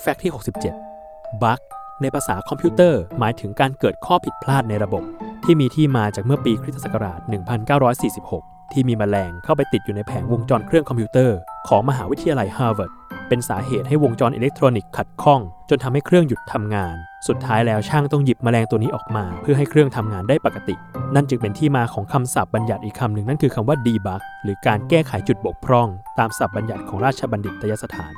Fact ที่ 67 bug ในภาษาคอมพิวเตอร์ หมายถึงการเกิดข้อผิดพลาดในระบบ ที่มีที่มาจากเมื่อปีคริสตศักราช 1946 ที่มีแมลงเข้าไปติดอยู่ในแผงวงจรเครื่องคอมพิวเตอร์ ของมหาวิทยาลัยฮาร์วาร์ดเป็นสาเหตุให้วงจรอิเล็กทรอนิกส์ขัดข้อง จนทำให้เครื่องหยุดทำงาน สุดท้ายแล้วช่างต้องหยิบแมลงตัวนี้ออกมา เพื่อให้เครื่องทำงานได้ปกติ นั่นจึงเป็นที่มาของคำศัพท์บัญญัติอีกคำหนึ่งนั่นคือคำว่า debug หรือการแก้ไขจุดบกพร่อง ตามศัพท์บัญญัติของราชบัณฑิตยสถาน